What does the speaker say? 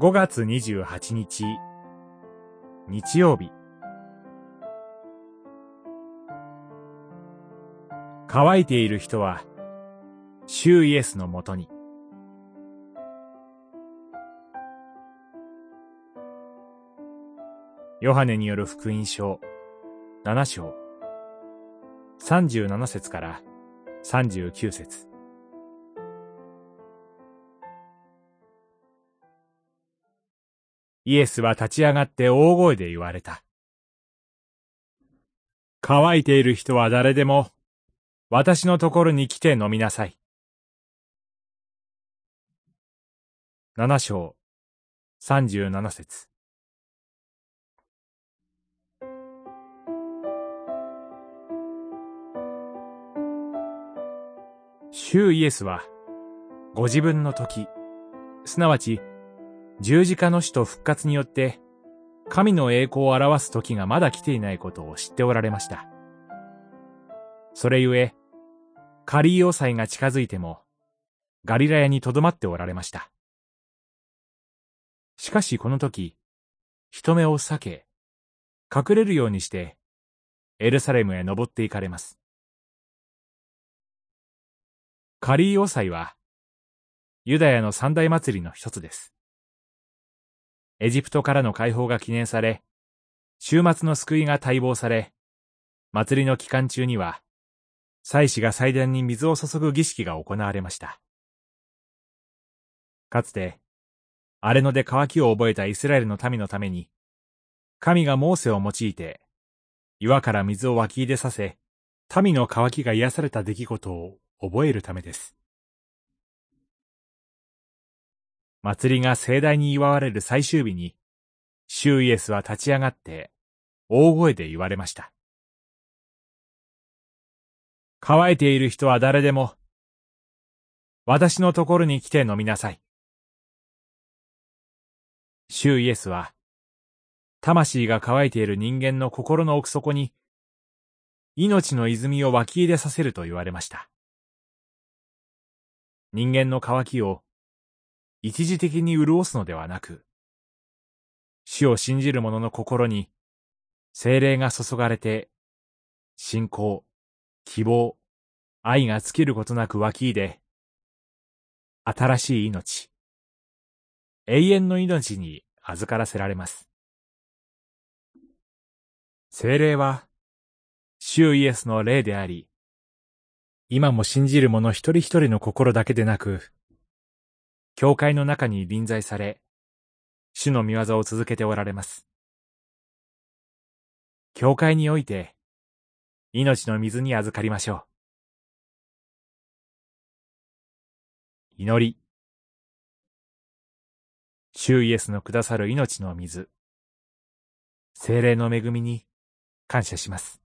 5月28日、日曜日。乾いている人は、主イエスのもとに。ヨハネによる福音書、7章、37節から39節イエスは立ち上がって大声で言われた。乾いている人は誰でも、私のところに来て飲みなさい。七章、三十七節。主イエスは、ご自分の時、すなわち十字架の死と復活によって、神の栄光を表す時がまだ来ていないことを知っておられました。それゆえ、カリーオ祭が近づいても、ガリラヤに留まっておられました。しかしこの時、人目を避け、隠れるようにして、エルサレムへ登っていかれます。カリーオ祭は、ユダヤの三大祭りの一つです。エジプトからの解放が記念され、週末の救いが待望され、祭りの期間中には、祭司が祭壇に水を注ぐ儀式が行われました。かつて、荒れ野で渇きを覚えたイスラエルの民のために、神がモーセを用いて、岩から水を湧き入れさせ、民の渇きが癒された出来事を覚えるためです。祭りが盛大に祝われる最終日に、シューイエスは立ち上がって、大声で言われました。乾いている人は誰でも、私のところに来て飲みなさい。シューイエスは、魂が乾いている人間の心の奥底に、命の泉を湧き入れさせると言われました。人間の渇きを一時的に潤すのではなく、死を信じる者の心に精霊が注がれて、信仰、希望、愛が尽きることなく湧き入れ、新しい命、永遠の命に預からせられます。精霊は、主イエスの霊であり、今も信じる者一人一人の心だけでなく、教会の中に臨在され、主の見業を続けておられます。教会において、命の水に預かりましょう。祈り。主イエスのくださる命の水、精霊の恵みに感謝します。